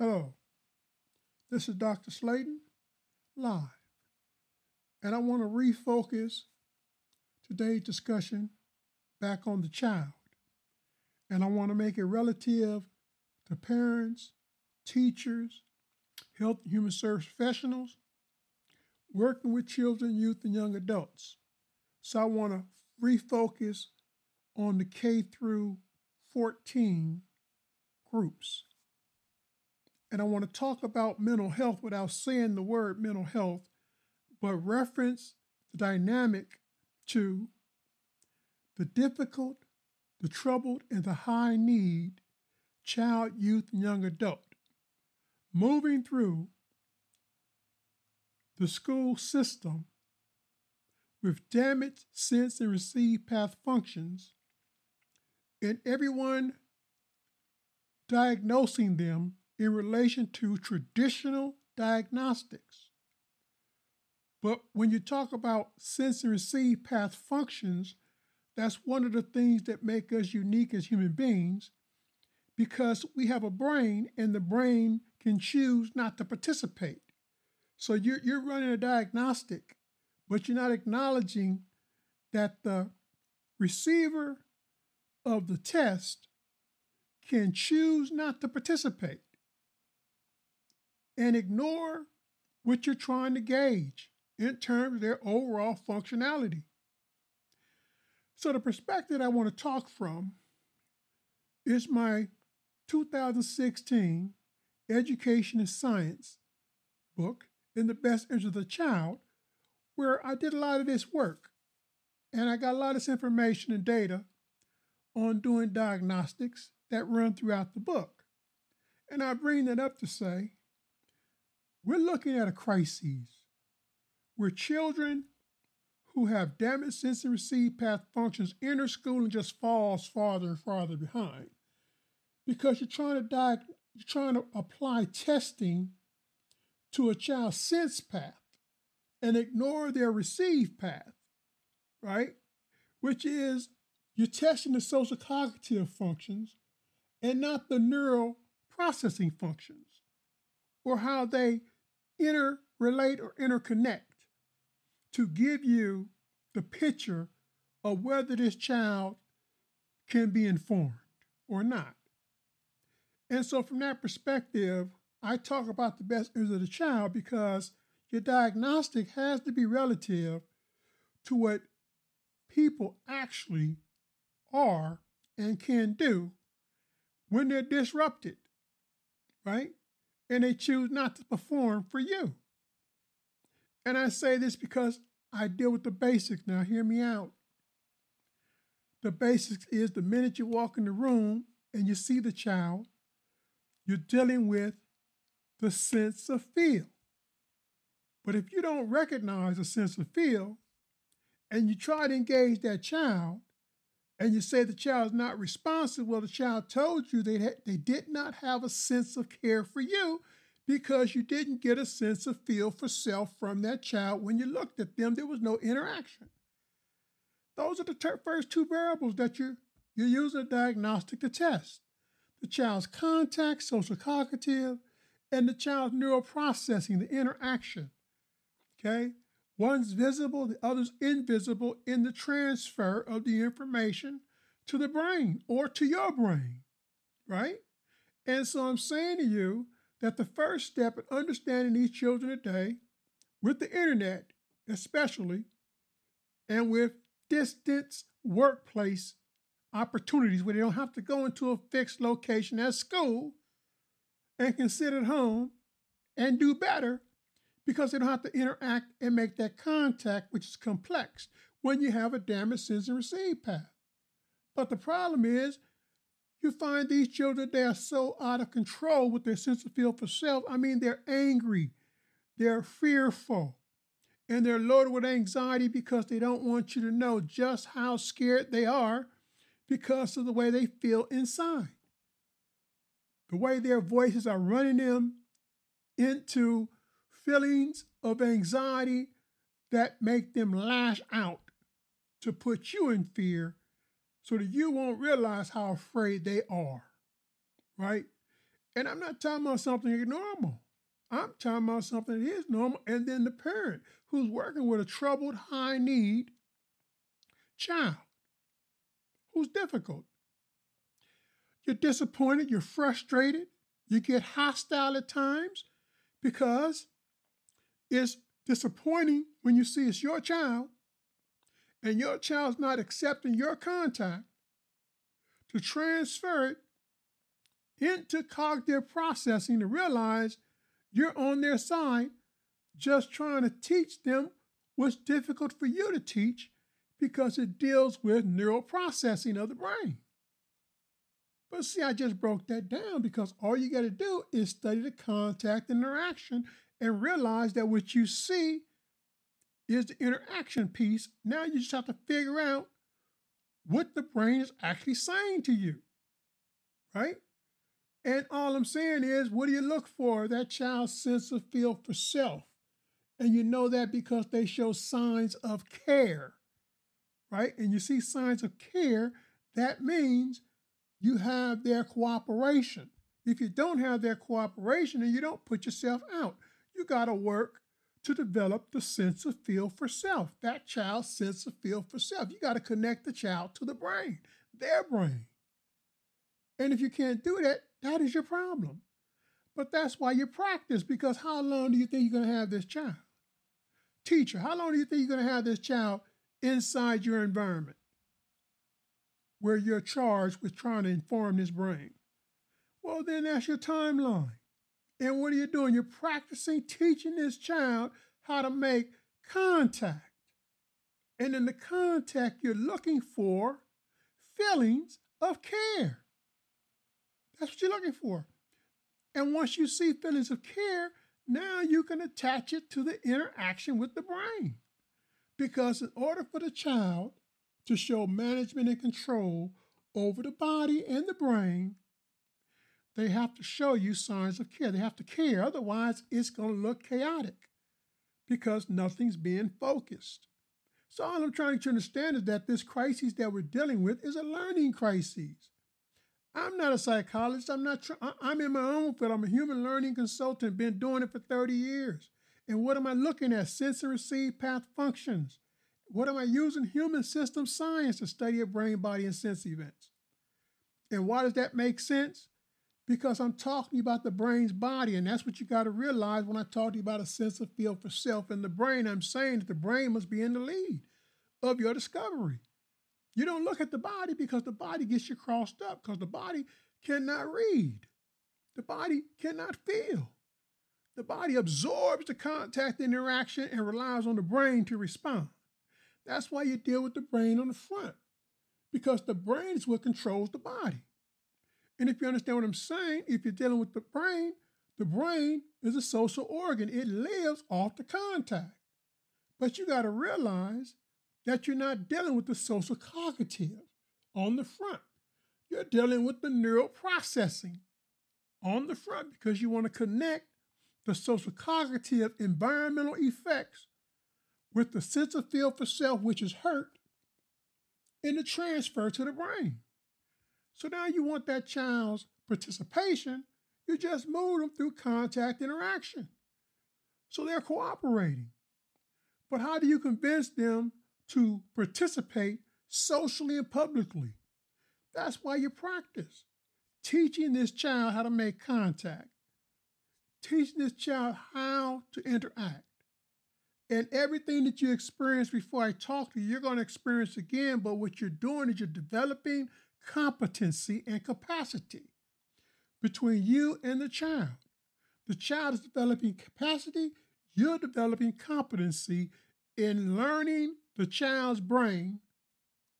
Hello, this is Dr. Slaton live, and I want to refocus today's discussion back on the child, and I want to make it relative to parents, teachers, health and human service professionals, working with children, youth, and young adults. So I want to refocus on the K through 14 groups. And I want to talk about mental health without saying the word mental health, but reference the dynamic to the difficult, the troubled, and the high need child, youth, and young adult. Moving through the school system with damaged sense and receive path functions, and everyone diagnosing them in relation to traditional diagnostics. But when you talk about sense and receive path functions, that's one of the things that make us unique as human beings because we have a brain and the brain can choose not to participate. So you're, you're running a diagnostic, but you're not acknowledging that the receiver of the test can choose not to participate and ignore what you're trying to gauge in terms of their overall functionality. So, the perspective I want to talk from is my 2016 Education and Science book, In the Best Interest of the Child, where I did a lot of this work. And I got a lot of this information and data on doing diagnostics that run throughout the book. And I bring that up to say we're looking at a crisis where children who have damaged sense and receive path functions enter school and just falls farther and farther behind because you're trying to diag- you're trying to apply testing to a child's sense path and ignore their receive path, right? Which is you're testing the social cognitive functions and not the neural processing functions or how they interrelate or interconnect to give you the picture of whether this child can be informed or not. And so, from that perspective, I talk about the best interest of the child because your diagnostic has to be relative to what people actually are and can do when they're disrupted, right? And they choose not to perform for you. And I say this because I deal with the basics. Now, hear me out. The basics is the minute you walk in the room and you see the child, you're dealing with the sense of feel. But if you don't recognize a sense of feel and you try to engage that child and you say the child is not responsive, well, the child told you they, they did not have a sense of care for you because you didn't get a sense of feel for self from that child when you looked at them. There was no interaction. Those are the ter- first two variables that you, you're using a diagnostic to test the child's contact, social cognitive, and the child's neural processing, the interaction. Okay? One's visible, the other's invisible in the transfer of the information to the brain or to your brain, right? And so I'm saying to you that the first step in understanding these children today, with the internet especially, and with distance workplace opportunities where they don't have to go into a fixed location at school and can sit at home and do better because they don't have to interact and make that contact, which is complex when you have a damaged sense and receive path. But the problem is, you find these children, they are so out of control with their sense of feel for self. I mean, they're angry, they're fearful, and they're loaded with anxiety because they don't want you to know just how scared they are because of the way they feel inside. The way their voices are running them into feelings of anxiety that make them lash out to put you in fear so that you won't realize how afraid they are, right? And I'm not talking about something normal. I'm talking about something that is normal. And then the parent who's working with a troubled, high need child who's difficult. You're disappointed, you're frustrated, you get hostile at times because it's disappointing when you see it's your child and your child's not accepting your contact to transfer it into cognitive processing to realize you're on their side, just trying to teach them what's difficult for you to teach because it deals with neural processing of the brain. But see, I just broke that down because all you got to do is study the contact interaction and realize that what you see is the interaction piece. Now you just have to figure out what the brain is actually saying to you, right? And all I'm saying is, what do you look for? That child's sense of feel for self. And you know that because they show signs of care, right? And you see signs of care, that means you have their cooperation. If you don't have their cooperation and you don't put yourself out, you got to work to develop the sense of feel for self, that child's sense of feel for self. You got to connect the child to the brain, their brain. And if you can't do that, that is your problem. But that's why you practice, because how long do you think you're going to have this child? Teacher, how long do you think you're going to have this child inside your environment where you're charged with trying to inform this brain? Well, then that's your timeline. And what are you doing? You're practicing teaching this child how to make contact. And in the contact, you're looking for feelings of care. That's what you're looking for. And once you see feelings of care, now you can attach it to the interaction with the brain. Because in order for the child to show management and control over the body and the brain, they have to show you signs of care. They have to care. Otherwise, it's going to look chaotic because nothing's being focused. So, all I'm trying to understand is that this crisis that we're dealing with is a learning crisis. I'm not a psychologist. I'm not. Tr- I'm in my own field. I'm a human learning consultant. Been doing it for 30 years. And what am I looking at? Sense and receive path functions. What am I using? Human system science to study a brain, body, and sense events. And why does that make sense? Because I'm talking about the brain's body, and that's what you got to realize when I talk to you about a sense of feel for self in the brain. I'm saying that the brain must be in the lead of your discovery. You don't look at the body because the body gets you crossed up because the body cannot read. The body cannot feel. The body absorbs the contact interaction and relies on the brain to respond. That's why you deal with the brain on the front because the brain is what controls the body. And if you understand what I'm saying, if you're dealing with the brain, the brain is a social organ. It lives off the contact. But you got to realize that you're not dealing with the social cognitive on the front. You're dealing with the neural processing on the front because you want to connect the social cognitive environmental effects with the sense of feel for self, which is hurt, in the transfer to the brain. So now you want that child's participation, you just move them through contact interaction. So they're cooperating. But how do you convince them to participate socially and publicly. That's why you practice. Teaching this child how to make contact, teaching this child how to interact. And everything that you experienced before I talk to you, you're going to experience again. But what you're doing is you're developing competency and capacity between you and the child. The child is developing capacity, you're developing competency in learning the child's brain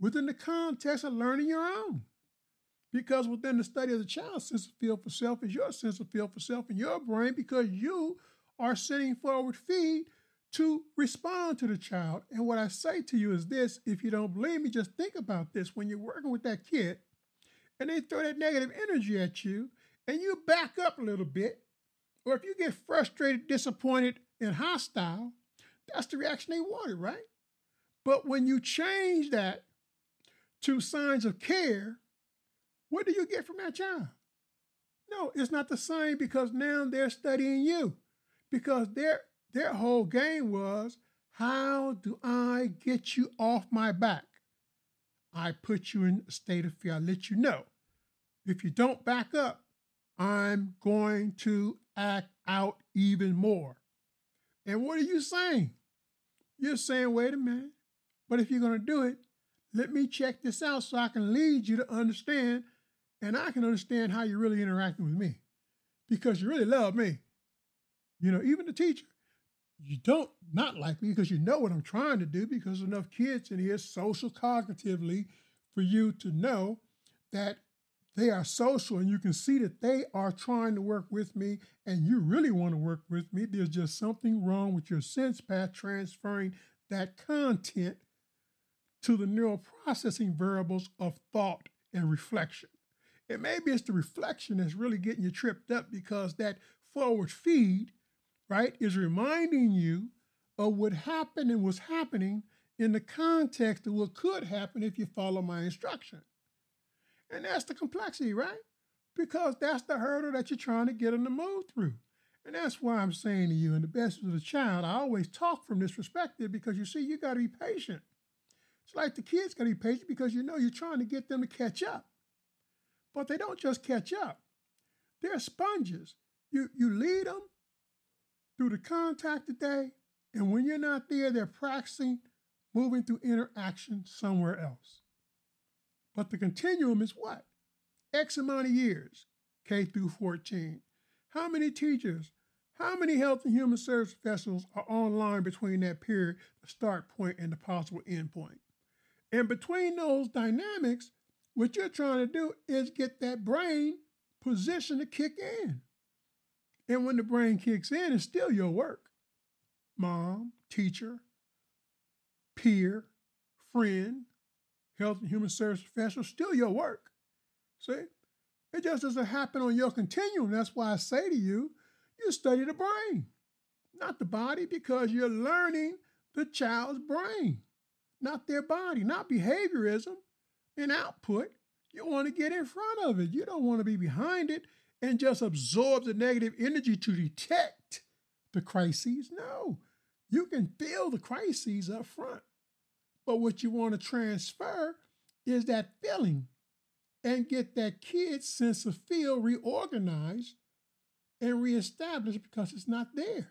within the context of learning your own. Because within the study of the child's sense of feel for self is your sense of feel for self in your brain because you are sending forward feed to respond to the child. And what I say to you is this if you don't believe me, just think about this. When you're working with that kid and they throw that negative energy at you and you back up a little bit, or if you get frustrated, disappointed, and hostile, that's the reaction they wanted, right? But when you change that to signs of care, what do you get from that child? No, it's not the same because now they're studying you. Because their their whole game was how do I get you off my back? I put you in a state of fear. I let you know. If you don't back up, I'm going to act out even more. And what are you saying? You're saying, wait a minute, but if you're going to do it, let me check this out so I can lead you to understand and I can understand how you're really interacting with me because you really love me. You know, even the teacher, you don't not like me because you know what I'm trying to do because enough kids in here social cognitively for you to know that they are social and you can see that they are trying to work with me and you really want to work with me. There's just something wrong with your sense path transferring that content to the neural processing variables of thought and reflection. And maybe it's the reflection that's really getting you tripped up because that forward feed, right, is reminding you of what happened and was happening in the context of what could happen if you follow my instruction. And that's the complexity, right? Because that's the hurdle that you're trying to get them to move through. And that's why I'm saying to you, in the best of the child, I always talk from this perspective because you see, you got to be patient. It's like the kids got to be patient because you know you're trying to get them to catch up. But they don't just catch up, they're sponges. You, you lead them through the contact today, and when you're not there, they're practicing moving through interaction somewhere else. But the continuum is what? X amount of years, K through 14. How many teachers, how many health and human service professionals are online between that period, the start point and the possible end point? And between those dynamics, what you're trying to do is get that brain position to kick in. And when the brain kicks in, it's still your work. Mom, teacher, peer, friend, health and human service professional, still your work. See? It just doesn't happen on your continuum. That's why I say to you, you study the brain, not the body, because you're learning the child's brain, not their body, not behaviorism and output. You want to get in front of it. You don't want to be behind it and just absorb the negative energy to detect the crises. No, you can feel the crises up front. But what you want to transfer is that feeling and get that kid's sense of feel reorganized and reestablished because it's not there.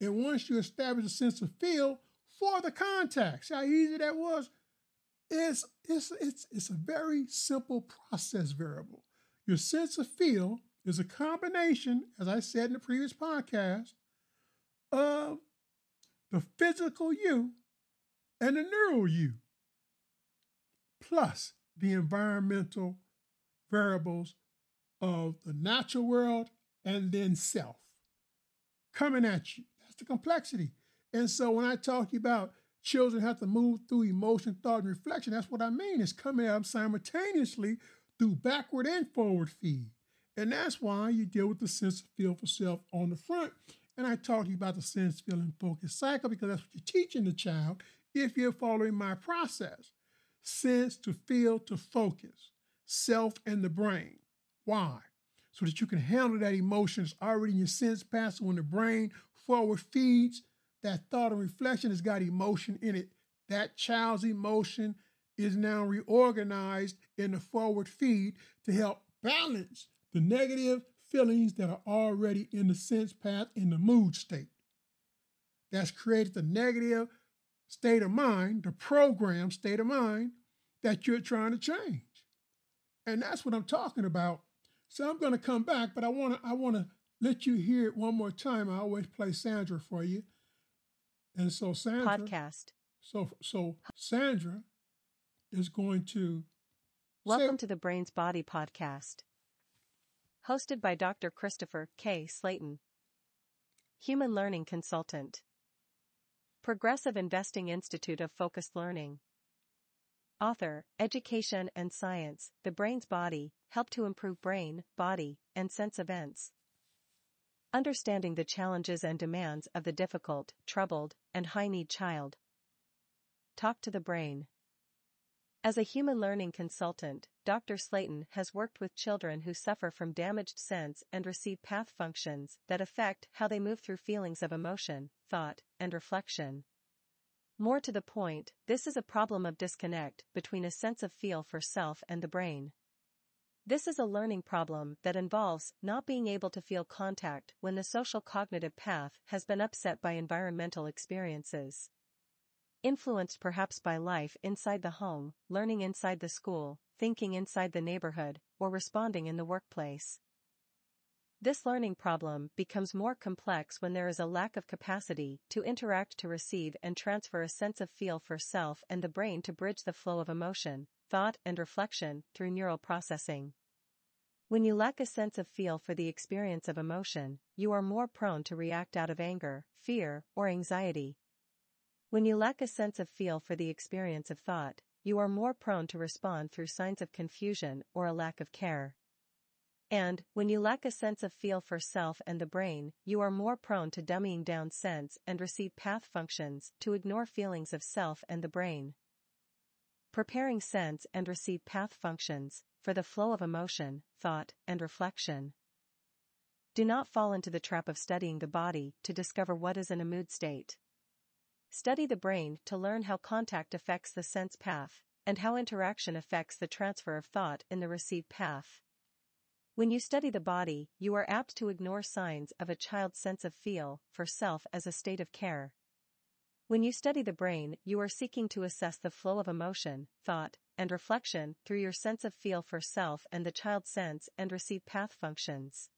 And once you establish a sense of feel for the contacts, how easy that was? It's, it's, it's, it's a very simple process variable. Your sense of feel is a combination, as I said in the previous podcast, of the physical you and the neural you, plus the environmental variables of the natural world and then self coming at you. That's the complexity. And so when I talk about children have to move through emotion, thought, and reflection, that's what I mean. It's coming at them simultaneously through backward and forward feed. And that's why you deal with the sense of feel for self on the front. And I talk to you about the sense, feel, and focus cycle because that's what you're teaching the child if you're following my process. Sense to feel to focus, self and the brain. Why? So that you can handle that emotion that's already in your sense path. So when the brain forward feeds, that thought and reflection has got emotion in it. That child's emotion is now reorganized in the forward feed to help balance the negative feelings that are already in the sense path in the mood state. That's created the negative state of mind, the program state of mind that you're trying to change. And that's what I'm talking about. So I'm going to come back, but I want to I want to let you hear it one more time. I always play Sandra for you. And so Sandra podcast. So so Sandra is going to Welcome say, to the Brains Body podcast. Hosted by Dr. Christopher K. Slaton, Human Learning Consultant. Progressive Investing Institute of Focused Learning. Author, Education and Science, The Brain's Body, help to improve brain, body, and sense events. Understanding the challenges and demands of the difficult, troubled, and high need child. Talk to the brain. As a human learning consultant, Dr. Slaton has worked with children who suffer from damaged sense and receive path functions that affect how they move through feelings of emotion, thought, and reflection. More to the point, this is a problem of disconnect between a sense of feel for self and the brain. This is a learning problem that involves not being able to feel contact when the social cognitive path has been upset by environmental experiences. Influenced perhaps by life inside the home, learning inside the school, thinking inside the neighborhood, or responding in the workplace. This learning problem becomes more complex when there is a lack of capacity to interact to receive and transfer a sense of feel for self and the brain to bridge the flow of emotion, thought and reflection through neural processing. When you lack a sense of feel for the experience of emotion, you are more prone to react out of anger, fear, or anxiety. When you lack a sense of feel for the experience of thought, you are more prone to respond through signs of confusion or a lack of care. And, when you lack a sense of feel for self and the brain, you are more prone to dummying down sense and receive path functions to ignore feelings of self and the brain preparing sense and receive path functions for the flow of emotion, thought, and reflection. Do not fall into the trap of studying the body to discover what is in a mood state. Study the brain to learn how contact affects the sense path and how interaction affects the transfer of thought in the received path. When you study the body, you are apt to ignore signs of a child's sense of feel for self as a state of care. When you study the brain, you are seeking to assess the flow of emotion, thought, and reflection through your sense of feel for self and the child sense and receive path functions.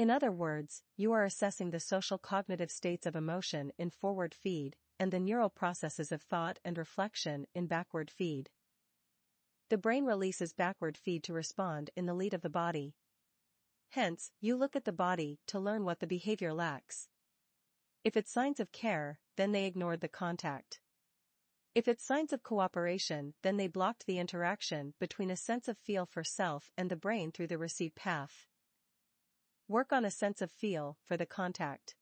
In other words, you are assessing the social cognitive states of emotion in forward feed and the neural processes of thought and reflection in backward feed. The brain releases backward feed to respond in the lead of the body. Hence, you look at the body to learn what the behavior lacks. If it's signs of care, then they ignored the contact. If it's signs of cooperation, then they blocked the interaction between a sense of feel for self and the brain through the received path. Work on a sense of feel for the contact.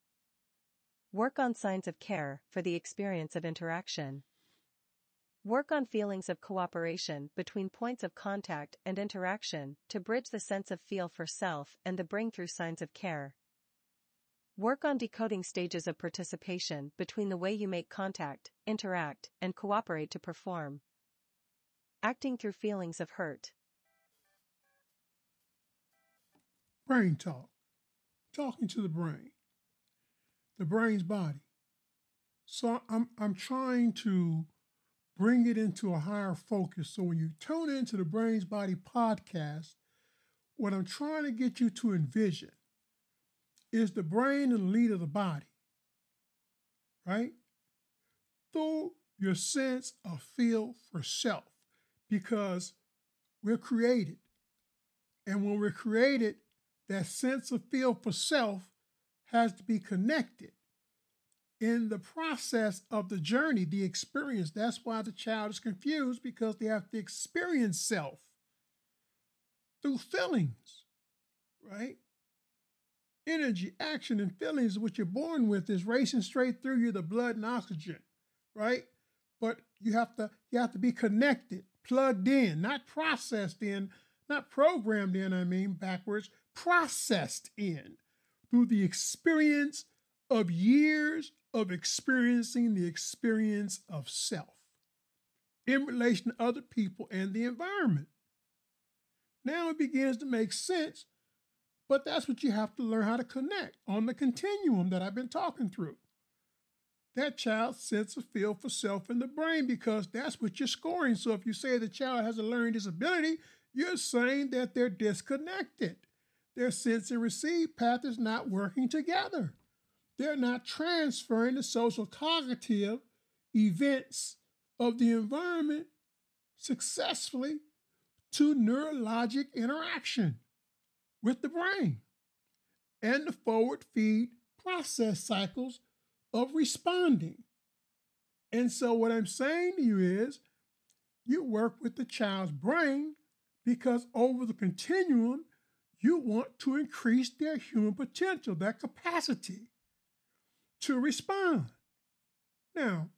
Work on signs of care for the experience of interaction. Work on feelings of cooperation between points of contact and interaction to bridge the sense of feel for self and the bring through signs of care. Work on decoding stages of participation between the way you make contact, interact, and cooperate to perform. Acting through feelings of hurt. Brain talk. Talking to the brain. The brain's body. So I'm I'm trying to bring it into a higher focus. So when you tune into the Brains Body podcast, what I'm trying to get you to envision is the brain and the lead of the body, right? Through your sense of feel for self, because we're created. And when we're created, that sense of feel for self has to be connected in the process of the journey, the experience. That's why the child is confused because they have to experience self through feelings, right? energy, action, and feelings which you're born with is racing straight through you, the blood and oxygen, right? But you have to you have to be connected, plugged in, not processed in, not programmed in, I mean backwards, processed in through the experience of years of experiencing the experience of self in relation to other people and the environment. Now it begins to make sense but that's what you have to learn how to connect on the continuum that I've been talking through. That child's sense of feel for self in the brain, because that's what you're scoring. So if you say the child has a learning disability, you're saying that they're disconnected. Their sense and receive path is not working together. They're not transferring the social cognitive events of the environment successfully to neurologic interaction with the brain and the forward feed process cycles of responding. And so, what I'm saying to you is, you work with the child's brain because over the continuum, you want to increase their human potential, their capacity to respond. Now,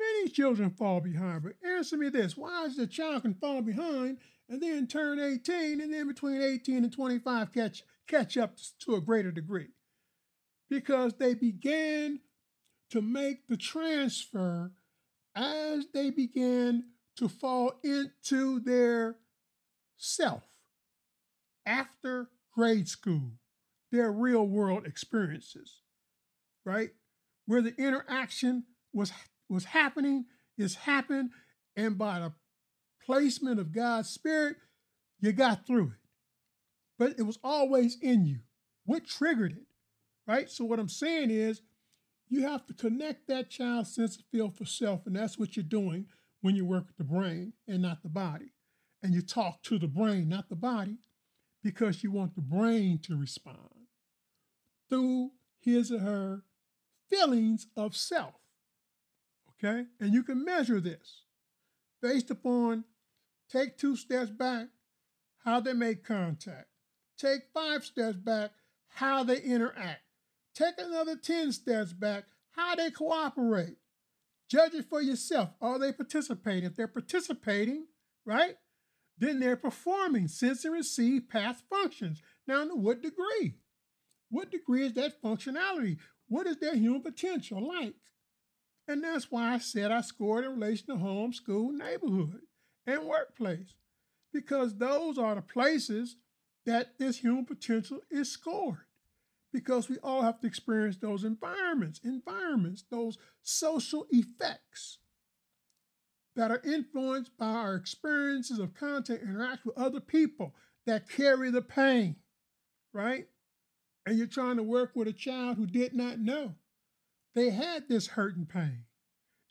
Many children fall behind, but answer me this why is the child can fall behind and then turn 18 and then between 18 and 25 catch, catch up to a greater degree? Because they began to make the transfer as they began to fall into their self after grade school, their real world experiences, right? Where the interaction was was happening is happened, and by the placement of God's Spirit, you got through it. But it was always in you. What triggered it? Right? So what I'm saying is you have to connect that child's sense of feel for self, and that's what you're doing when you work with the brain and not the body. And you talk to the brain, not the body, because you want the brain to respond through his or her feelings of self. Okay? And you can measure this based upon take two steps back, how they make contact. Take five steps back, how they interact. Take another 10 steps back, how they cooperate. Judge it for yourself. Are they participating? If they're participating, right, then they're performing sense and receive path functions. Now, to what degree? What degree is that functionality? What is their human potential like? And that's why I said I scored in relation to home, school, neighborhood, and workplace, because those are the places that this human potential is scored. Because we all have to experience those environments, environments, those social effects that are influenced by our experiences of contact, interact with other people that carry the pain, right? And you're trying to work with a child who did not know they had this hurt and pain.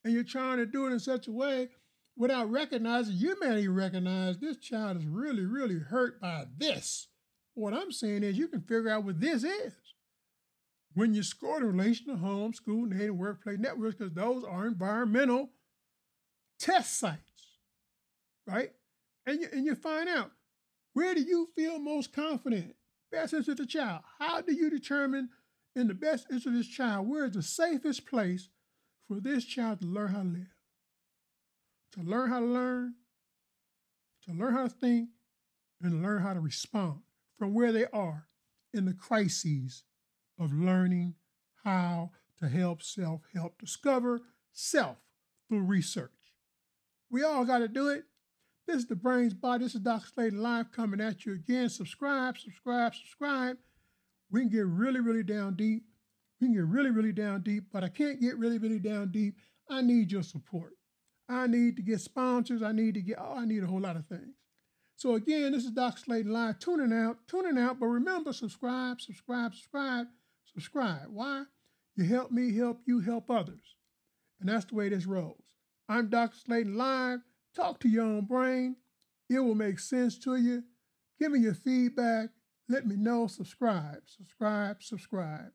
And you're trying to do it in such a way without recognizing, you may even recognize this child is really, really hurt by this. What I'm saying is you can figure out what this is. When you score the relational home, school, native, workplace networks, because those are environmental test sites, right? And you, and you find out where do you feel most confident? Best interest of the child. How do you determine in the best interest of this child where is the safest place for this child to learn how to live? To learn how to learn, to learn how to think, and learn how to respond from where they are in the crises of learning how to help self help discover self through research. We all got to do it. This is the Brains Body. This is Dr. Slaton Live coming at you again. Subscribe, subscribe, subscribe. We can get really, really down deep. We can get really, really down deep, but I can't get really, really down deep. I need your support. I need to get sponsors. I need to get, oh, I need a whole lot of things. So again, this is Dr. Slaton Live, tuning out, tuning out. But remember, subscribe, subscribe, subscribe, subscribe. Why? You help me, help you, help others. And that's the way this rolls. I'm Dr. Slaton Live. Talk to your own brain. It will make sense to you. Give me your feedback. Let me know. Subscribe, subscribe, subscribe.